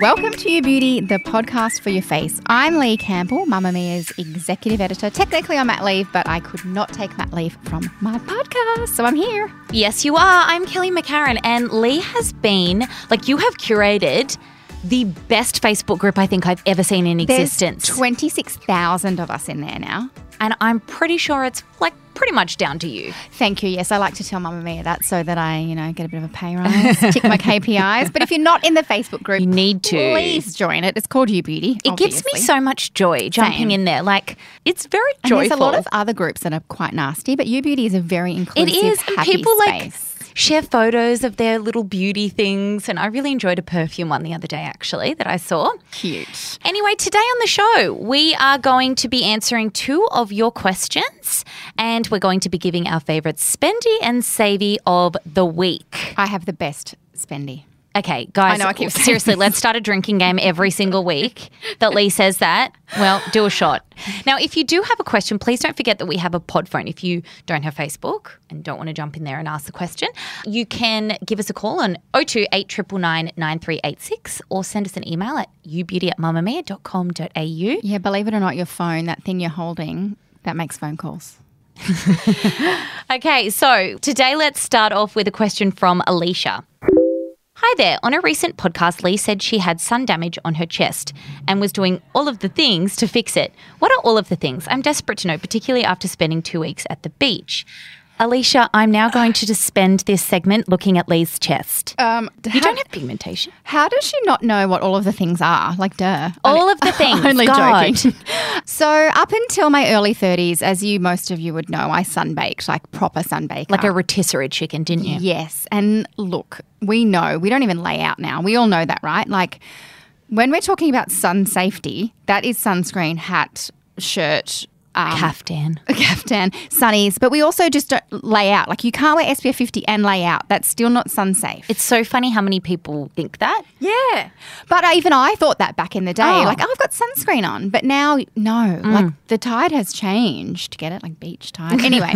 Welcome to Your Beauty, the podcast for your face. I'm Leigh Campbell, Mamamia's executive editor. Technically, I'm at leave, but I could not take mat leave from my podcast, so I'm here. Yes, you are. I'm Kelly McCarren, and Leigh has been like you have curated the best Facebook group I think I've ever seen in There's existence, 26,000 of us in there now. and I'm pretty sure it's like pretty much down to you. Thank you. Yes, I like to tell Mamamia that so that I, you know, get a bit of a pay rise, tick my KPIs. But if you're not in the Facebook group, You need to. please join it. It's called You Beauty. It gives me so much joy jumping Same. in there. Like it's very And joyful. there's a lot of other groups that are quite nasty, but You Beauty is a very it inclusive, is, and happy people like space. Share photos of their little beauty things. And I really enjoyed a perfume one the other day, actually, that I saw. cute. Anyway, today on the show, we are going to be answering two of your questions and we're going to be giving our favourite spendy and savey of the week. I have the best spendy. Okay, guys, I know I keep seriously, let's start a drinking game every single week that Leigh says that. Well, do a shot. Now, if you do have a question, please don't forget that we have a pod phone. If you don't have Facebook and don't want to jump in there and ask the question, you can give us a call on 02 9386 or send us an email at youbeauty at mamamia.com.au. Yeah, believe it or not, your phone, that thing you're holding, that makes phone calls. Okay, so today let's start off with a question from Alicia. Hi there. On a recent podcast, Leigh said she had sun damage on her chest and was doing all of the things to fix it. What are all of the things? I'm desperate to know, particularly after spending two weeks at the beach. Alicia, I'm now going to just spend this segment looking at Leigh's chest. Um, you don't have pigmentation. How does she not know what all of the things are? Like, duh. All of the things. Only God. joking. so, up until my early 30s, as you most of you would know, I sunbaked, like proper sunbake. Like a rotisserie chicken, didn't you? Yes. And look, we know, we don't even lay out now. We all know that, right? Like, when we're talking about sun safety, that is sunscreen, hat, shirt, um, Caftan. a caftan, sunnies, but we also just don't lay out. Like you can't wear SPF 50 and lay out. That's still not sun safe. It's so funny how many people think that. yeah. But even I thought that back in the day. Oh. Like, oh, I've got sunscreen on. But now, no. Like the tide has changed. Get it? Like beach tide. Anyway,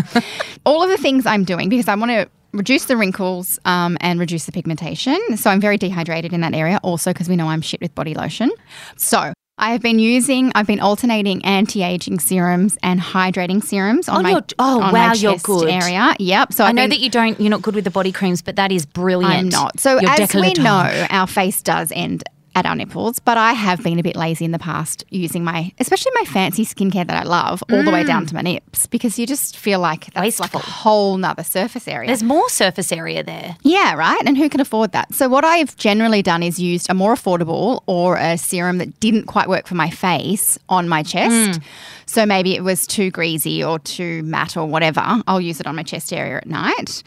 all of the things I'm doing because I want to reduce the wrinkles um, and reduce the pigmentation. So I'm very dehydrated in that area also because we know I'm shit with body lotion. So I have been using, I've been alternating anti-aging serums and hydrating serums on, oh, oh, On my your- oh, on wow, my you're good. area. Yep. So I I've know been- that you don't, you're not good with the body creams, but that is brilliant. I'm not. So Your as we know, our face does end at our nipples, but I have been a bit lazy in the past using my, especially my fancy skincare that I love, all the way down to my mm. nips because you just feel like that's like a whole nother surface area. There's more surface area there. Yeah, right. And who can afford that? So what I've generally done is used a more affordable or a serum that didn't quite work for my face on my chest. Mm. So maybe it was too greasy or too matte or whatever. I'll use it on my chest area at night.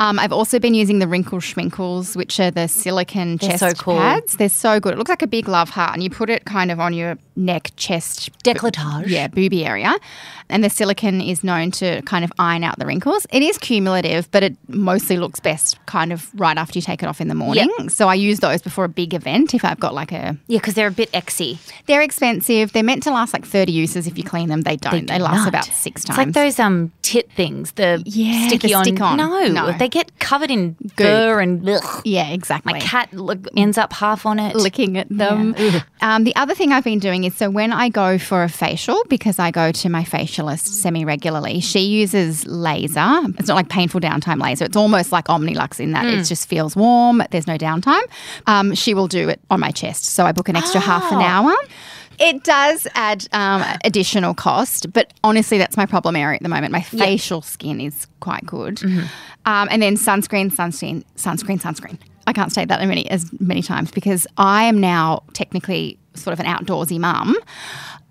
Um, I've also been using the Wrinkle Schminkles, which are the silicone They're chest so cool. pads. They're so good. It looks like a big love heart, and you put it kind of on your neck, chest, Décolletage. yeah, booby area. And the silicone is known to kind of iron out the wrinkles. It is cumulative, but it mostly looks best kind of right after you take it off in the morning. So I use those before a big event if I've got like a. Yeah, because they're a bit exy. They're expensive. They're meant to last like 30 uses. If you clean them, they don't. They, do last not. about six times. It's like those um tit things, the Yeah, sticky the on. stick on. No, No. they get covered in fur and ugh. yeah, exactly. my cat look, ends up half on it. licking at them. Um, the other thing I've been doing is so when I go for a facial, because I go to my facialist semi regularly, she uses laser. It's not like painful downtime laser. It's almost like Omnilux in that it just feels warm. There's no downtime. Um, she will do it on my chest. So I book an extra half an hour. It does add um, additional cost, but honestly, that's my problem area at the moment. My facial skin is quite good. Um, and then sunscreen, sunscreen, sunscreen, sunscreen. I can't say that many as many times because I am now technically sort of an outdoorsy mum.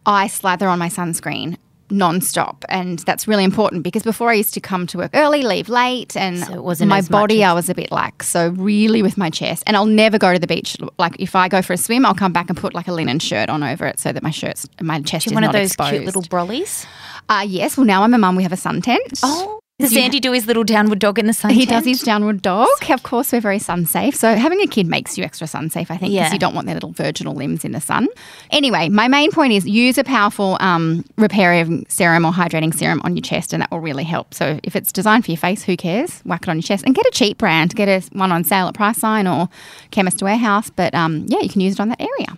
I slather on my sunscreen non-stop and that's really important because before I used to come to work early leave late and So it wasn't my body I was a bit lax so really with my chest and I'll never go to the beach like if I go for a swim I'll come back and put like a linen shirt on over it so that my shirt's my chest is One of those exposed cute little brollies. uh, yes well now I'm a mum we have a sun tent Oh. Does Andy do his little downward dog in the sun? He does his downward dog. Of course, we're very sun safe. So having a kid makes you extra sun safe, I think, because Yeah. you don't want their little virginal limbs in the sun. Anyway, my main point is use a powerful um, repairing serum or hydrating serum on your chest, and that will really help. So if it's designed for your face, who cares? Whack it on your chest and get a cheap brand. Get a one on sale at Price Priceline or Chemist Warehouse. But um, yeah, you can use it on that area.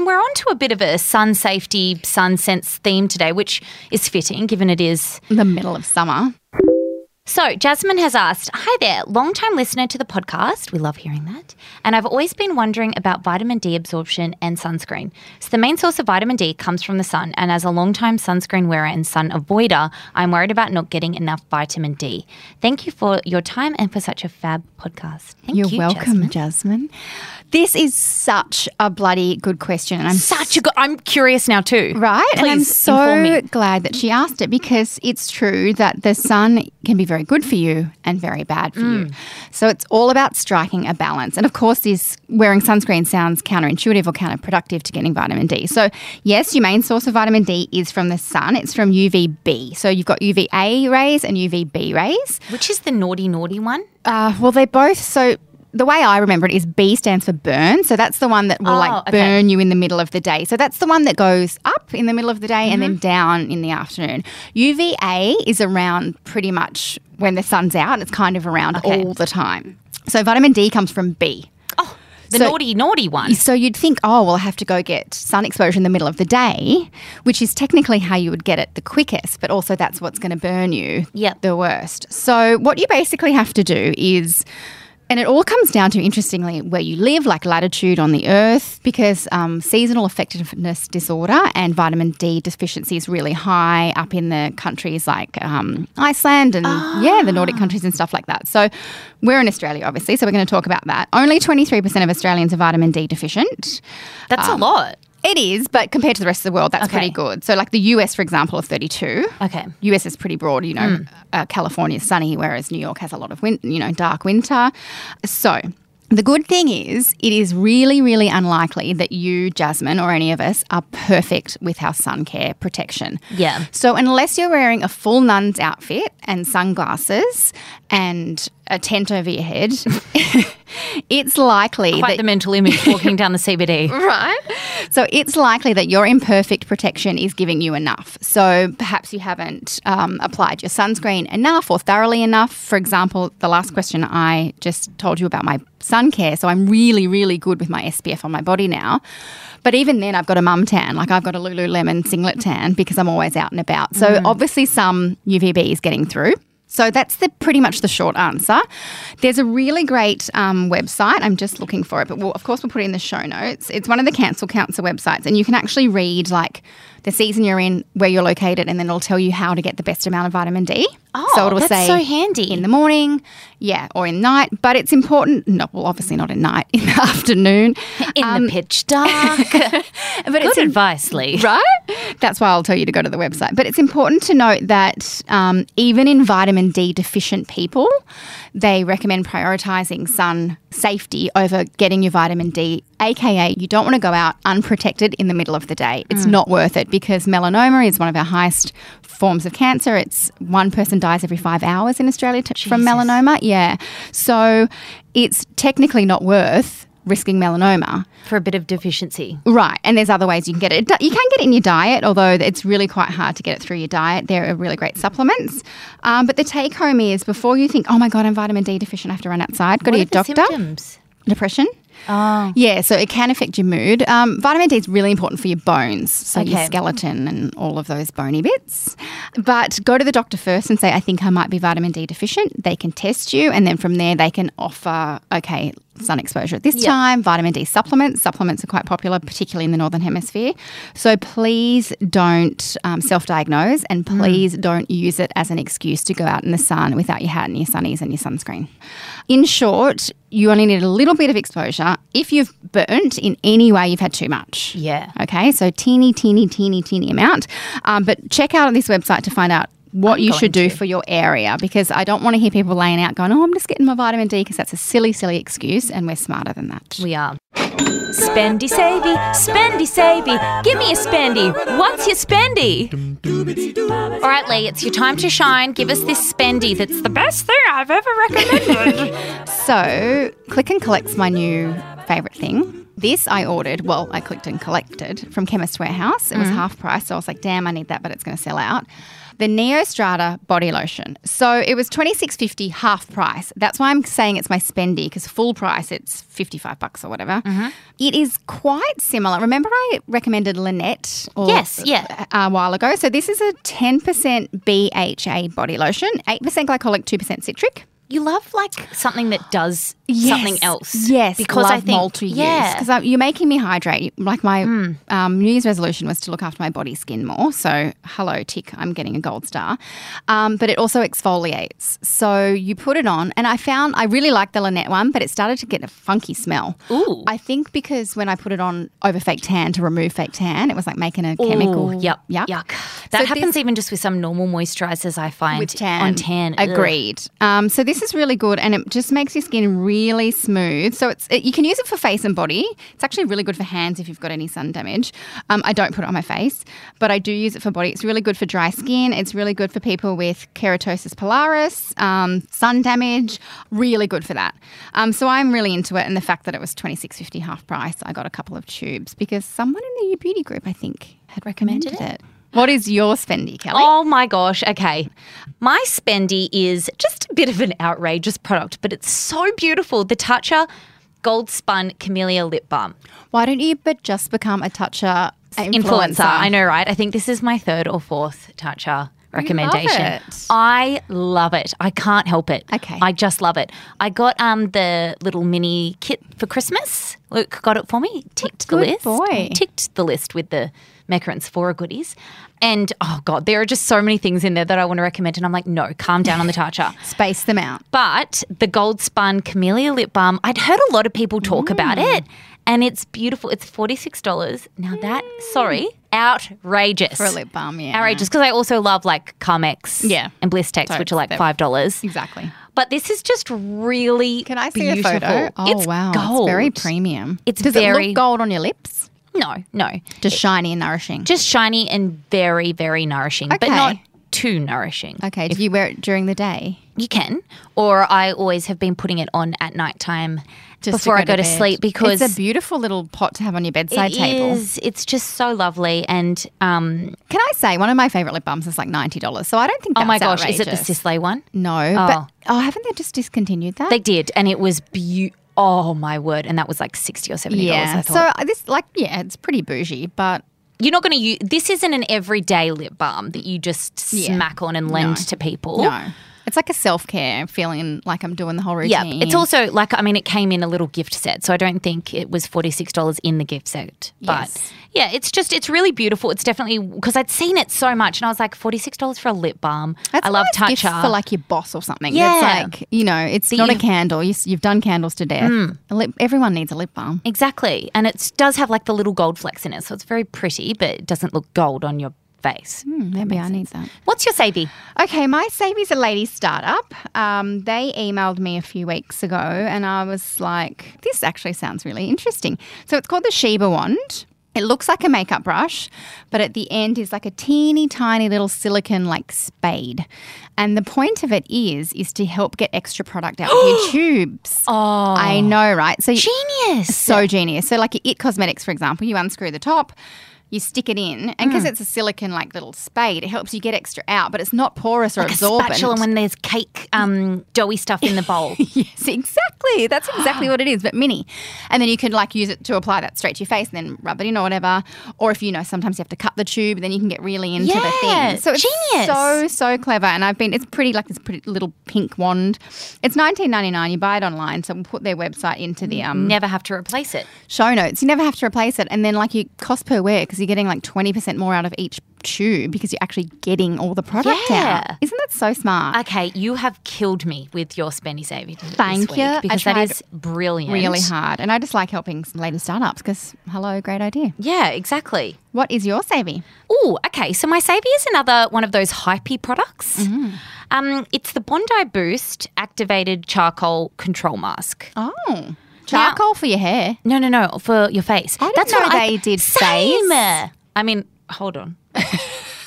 And we're on to a bit of a sun safety, sun sense theme today, which is fitting given it is. The middle of summer. So, Jasmine has asked Hi there, long time listener to the podcast. We love hearing that. And I've always been wondering about vitamin D absorption and sunscreen. So, the main source of vitamin D comes from the sun. And as a long time sunscreen wearer and sun avoider, I'm worried about not getting enough vitamin D. Thank you for your time and for such a fab podcast. Thank You're you, welcome, Jasmine. Jasmine. This is such a bloody good question, and I'm Such a good. I'm curious now too. Right. and I'm Please so glad that she asked it because it's true that the sun can be very good for you and very bad for Mm. you. So it's all about striking a balance. And of course, this wearing sunscreen sounds counterintuitive or counterproductive to getting vitamin D. So, yes, your main source of vitamin D is from the sun, it's from UVB. So you've got UVA rays and UVB rays. Which is the naughty, naughty one? Uh, well, they're both so. The way I remember it is B stands for burn. So that's the one that will Oh, like okay. burn you in the middle of the day. So that's the one that goes up in the middle of the day and then Mm-hmm. down in the afternoon. UVA is around pretty much when the sun's out. It's kind of around Okay. all the time. So vitamin D comes from B. Oh, the So- naughty, naughty one. So you'd think, oh, well, I have to go get sun exposure in the middle of the day, which is technically how you would get it the quickest, but also that's what's going to burn you Yep. the worst. So what you basically have to do is. And it all comes down to, interestingly, where you live, like latitude on the earth, because um, seasonal effectiveness disorder and vitamin D deficiency is really high up in the countries like um, Iceland and, yeah, the Nordic countries and stuff like that. So we're in Australia, obviously, so we're going to talk about that. Only 23% of Australians are vitamin D deficient. That's a lot. It is, but compared to the rest of the world, that's Okay. pretty good. So, like the US, for example, of 32. Okay. US is pretty broad. You know, Hmm. uh, California's sunny, whereas New York has a lot of win- you know dark winter. So. The good thing is, it is really, really unlikely that you, Jasmine, or any of us are perfect with our sun care protection. Yeah. So, unless you're wearing a full nun's outfit and sunglasses and a tent over your head, it's likely Quite that the mental image walking down the CBD. right? So it's likely that your imperfect protection is giving you enough. So perhaps you haven't um, applied your sunscreen enough or thoroughly enough. For example, the last question I just told you about my sun care. So I'm really, really good with my SPF on my body now. But even then, I've got a mum tan. Like I've got a Lululemon singlet tan because I'm always out and about. So obviously, some UVB is getting through. So that's the pretty much the short answer. There's a really great um, website. I'm just looking for it, but we'll, of course we'll put it in the show notes. It's one of the Cancel Cancer websites, and you can actually read like the season you're in, where you're located, and then it'll tell you how to get the best amount of vitamin D. Oh, so it'll that's say so handy. in the morning, yeah, or in night. But it's important. No, well, obviously not at night. In the afternoon, In Um, the pitch dark. but Good it's advice, Leigh. right? That's why I'll tell you to go to the website. But it's important to note that um, even in vitamin D deficient people, they recommend prioritizing sun safety over getting your vitamin D, aka you don't want to go out unprotected in the middle of the day. It's not worth it because melanoma is one of our highest forms of cancer. It's one person dies every five hours in Australia t- from melanoma. Yeah. So it's technically not worth risking melanoma. For a bit of deficiency. Right, and there's other ways you can get it. You can get it in your diet, although it's really quite hard to get it through your diet. There are really great supplements. Um, but the take home is before you think, oh my God, I'm vitamin D deficient, I have to run outside, go What to are your doctor. symptoms? Depression, Oh. Yeah, so it can affect your mood. Um, vitamin D is really important for your bones, so your skeleton and all of those bony bits. But go to the doctor first and say, I think I might be vitamin D deficient. They can test you, and then from there, they can offer, okay, sun exposure at this Yeah. time, vitamin D supplements. Supplements are quite popular, particularly in the Northern Hemisphere. So please don't um, self diagnose and Mm. please don't use it as an excuse to go out in the sun without your hat and your sunnies and your sunscreen. In short, you only need a little bit of exposure. If you've burnt in any way, you've had too much. Yeah. Okay, so teeny, teeny, teeny, teeny amount. Um, but check out this website to find out what I'm you should do to. for your area because I don't want to hear people laying out going, oh, I'm just getting my vitamin D because that's a silly, silly excuse and we're smarter than that. We are. Spendy savey, spendy savey, give me a spendy. What's your spendy? All right, Leigh, it's your time to shine. Give us this spendy that's the best thing I've ever recommended. So, Click and Collect's my new favourite thing. This I ordered, well, I clicked and collected from Chemist Warehouse. It was mm. half price, so I was like, damn, I need that, but it's going to sell out. The Neostrata body lotion. So it was twenty six fifty half price. That's why I'm saying it's my spendy because full price it's fifty five bucks or whatever. Mm-hmm. It is quite similar. Remember I recommended Lynette? Or, Yes, yeah. a while ago. So this is a ten percent BHA body lotion, eight percent glycolic, two percent citric. you love like something that does something else. Yes, because I think multi use yeah, because you're making me hydrate. Like my um, New Year's resolution was to look after my body skin more. So hello, tick, I'm getting a gold star. Um, but it also exfoliates. So you put it on, and I found I really liked the Lynette one, but it started to get a funky smell. Ooh. I think because when I put it on over fake tan to remove fake tan, it was like making a chemical. Ooh, yuck, yuck. yuck. So That this- happens even just with some normal moisturizers. I find with tan. on tan. Agreed. Um, so this is really good, and it just makes your skin really smooth. So it's it, you can use it for face and body. It's actually really good for hands if you've got any sun damage. Um, I don't put it on my face, but I do use it for body. It's really good for dry skin. It's really good for people with keratosis pilaris, um, sun damage. Really good for that. Um, so I'm really into it, and the fact that it was twenty six fifty half price, I got a couple of tubes because someone in the Beauty group, I think, had Recommended it. What is your spendy, Kelly? Oh my gosh. Okay. My spendy is just a bit of an outrageous product, but it's so beautiful. The Tatcha Gold Spun Camellia Lip Balm. Why don't you but just become a Tatcha influencer? Influencer. I know, right? I think this is my third or fourth Tatcha recommendation. it. I love it. I can't help it. Okay. I just love it. I got um the little mini kit for Christmas. Luke got it for me. Ticked the good list. boy. Ticked the list with the Mecca and Sephora goodies. And oh god, there are just so many things in there that I want to recommend. And I'm like, no, calm down on the Tatcha. Space them out. But the Gold Spun Camellia Lip Balm, I'd heard a lot of people talk about Mm. it, and it's beautiful. It's forty six dollars. Now that, sorry, outrageous For a lip balm, yeah. outrageous. Because I also love like Carmex, Yeah. and Blistex, which are like five dollars. Exactly. But this is just really Can I see beautiful. a photo? Oh it's wow, gold. it's very premium. It's Does it very- look gold on your lips? No, no, Just shiny and nourishing. just shiny and very, very nourishing, but not too nourishing. okay. Do you wear it during the day? You can, or I always have been putting it on at nighttime Just before I go to bed? sleep because it's a beautiful little pot to have on your bedside It table. is. It's just so lovely. And um, Can I say one of my favorite lip balms is like ninety dollars? So I don't think. oh my gosh, is it the outrageous. Sisley one? No, but oh, haven't they just discontinued that? They did, and it was beautiful. Oh my word! And that was like sixty or seventy dollars. yeah. I thought. So uh, this, like, yeah, it's pretty bougie, but You're not going to use. This isn't an everyday lip balm that you just Yeah. smack on and lend No. to people. no, it's like a self care feeling like I'm doing the whole routine. Yeah, it's also like I mean, it came in a little gift set, so I don't think it was forty six dollars in the gift set. But Yes. yeah, it's just it's really beautiful. It's definitely because I'd seen it so much, and I was like forty six dollars for a lip balm. That's I love nice gift for like your boss or something. Yeah. it's like you know, it's That not a Mm. candle. You, have done candles to death. A lip, everyone needs a lip balm. Exactly. And it does have like the little gold flecks in it. So it's very pretty, but it doesn't look gold on your face. Hmm, maybe I need that. What's your savvy? Okay, my Savvy's a lady startup. Um, they emailed me a few weeks ago, and I was like, "This actually sounds really interesting." So it's called the Sheba wand. It looks like a makeup brush, but at the end is like a teeny tiny little silicone like spade. And the point of it is is to help get extra product out of your tubes. Oh, I know, right? So genius. so genius. So, like It Cosmetics, for example, you unscrew the top, You stick it in, and because it's a silicon like little spade, it helps you get extra out, but it's not porous or Like a absorbent. spatula when there's cake, um, doughy stuff in the bowl. yes, exactly. That's exactly what it is, but mini. And then you can like use it to apply that straight to your face and then rub it in or whatever. Or if you know, sometimes you have to cut the tube, then you can get really into the thing. So it's genius. so so clever. And I've been. It's pretty like this pretty little pink wand. It's nineteen ninety nine. You buy it online, so we'll put their website into the um Never have to replace it. show notes. You never have to replace it, and then like you cost per wear because you're getting like twenty percent more out of each tube because you're actually getting all the product Yeah. out. Isn't that so smart? Okay, you have killed me with your spendy saving. Thank you. Because that is brilliant. really hard. And I just like helping lady startups because, hello, great idea. Yeah, exactly. What is your savvy? Oh, okay. So my Savvy is another one of those hypey products. Mm-hmm. Um, it's the Bondi Boost Activated Charcoal Control Mask. Oh, charcoal for your hair. No, no, no, for your face. I didn't know they did Same. face. I mean, hold on.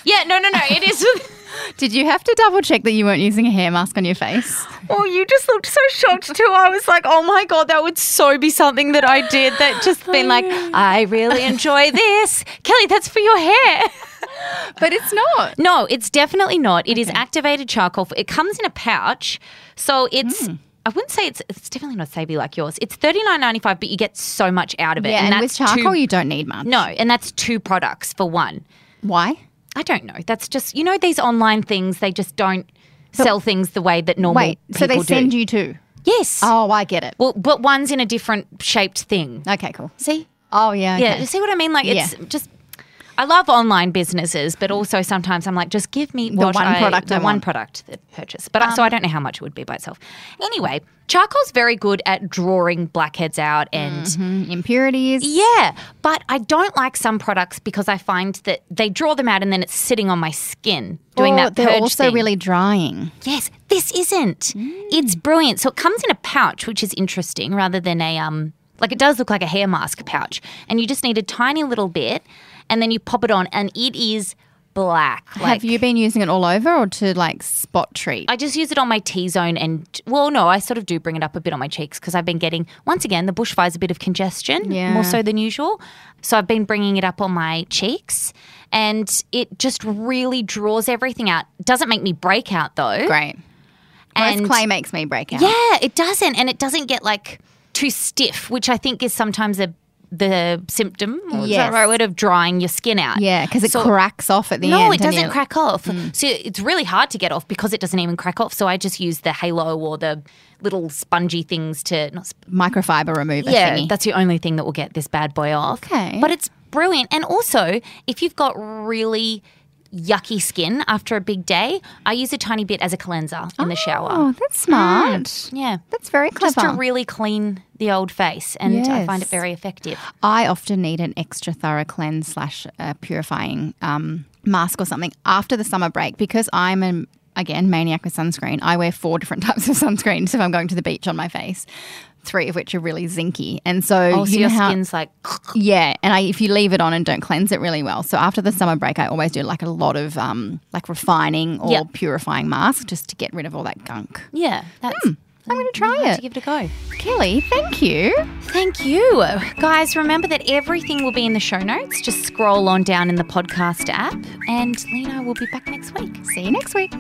yeah, no, no, no. It is. Did you have to double check that you weren't using a hair mask on your face? Oh, you just looked so shocked too. I was like, oh my God, that would so be something that I did that just been like, I really enjoy this. Kelly, that's for your hair. But it's not. No, it's definitely not. It is activated charcoal. It comes in a pouch. So it's. Hmm. I wouldn't say it's it's definitely not savvy like yours. It's thirty nine ninety five, but you get so much out of it. Yeah, and, with that's charcoal, two, you don't need much. no, and that's two products for one. Why? I don't know. That's just you know these online things. They just don't sell things the way that normal Wait, so they send you two? Yes. Oh, I get it. Well, but one's in a different shaped thing. Okay, cool. See? Oh, yeah. Yeah. okay. You see what I mean? Like it's Yeah. just. I love online businesses, but also sometimes I'm like, just give me what one I- product the I one want. product that purchase. But I so I don't know how much it would be by itself. Anyway, charcoal's very good at drawing blackheads out and Mm, Impurities. yeah, but I don't like some products because I find that they draw them out and then it's sitting on my skin doing Or that they're also thing. really drying. Yes, this isn't. Mm. It's brilliant. So it comes in a pouch, which is interesting, rather than a um like it does look like a hair mask pouch. And you just need a tiny little bit and then you pop it on and it is black. Like Have you been using it all over or to like spot treat? I just use it on my T zone and well no, I sort of do bring it up a bit on my cheeks because I've been getting once again the bushfire's a bit of congestion, Yeah. more so than usual. So I've been bringing it up on my cheeks and it just really draws everything out. Doesn't make me break out though. Great. And- clay makes me break out. Yeah, it doesn't, and it doesn't get like too stiff, which I think is sometimes a the symptom, or is that Yes. the right word of drying your skin out. Yeah, because it So- cracks off at the No, end. No, it doesn't crack off. Mm. So it's really hard to get off because it doesn't even crack off. So I just use the halo or the little spongy things to not. Sp- Microfiber remover yeah, thingy. that's the only thing that will get this bad boy off. Okay. but it's brilliant. And also, if you've got really yucky skin after a big day, I use a tiny bit as a cleanser in the shower. Oh, that's smart. Yeah. That's very clever. just to really clean the old face, and I find it very effective. I often need an extra thorough cleanse slash uh, purifying um, mask or something after the summer break because I'm a again maniac with sunscreen. I wear four different types of sunscreens if I'm going to the beach on my face. Three of which are really zinky, and so Oh, so you your know how, skin's like, yeah. And I, if you leave it on and don't cleanse it really well, so after the summer break, I always do like a lot of um, like refining or Yep. purifying mask just to get rid of all that gunk. yeah, that's. I'm going to try it. to give it a go. Kelly, thank you. Thank you. Guys, remember that everything will be in the show notes. Just scroll on down in the podcast app, and Lena will be back next week. See you next week.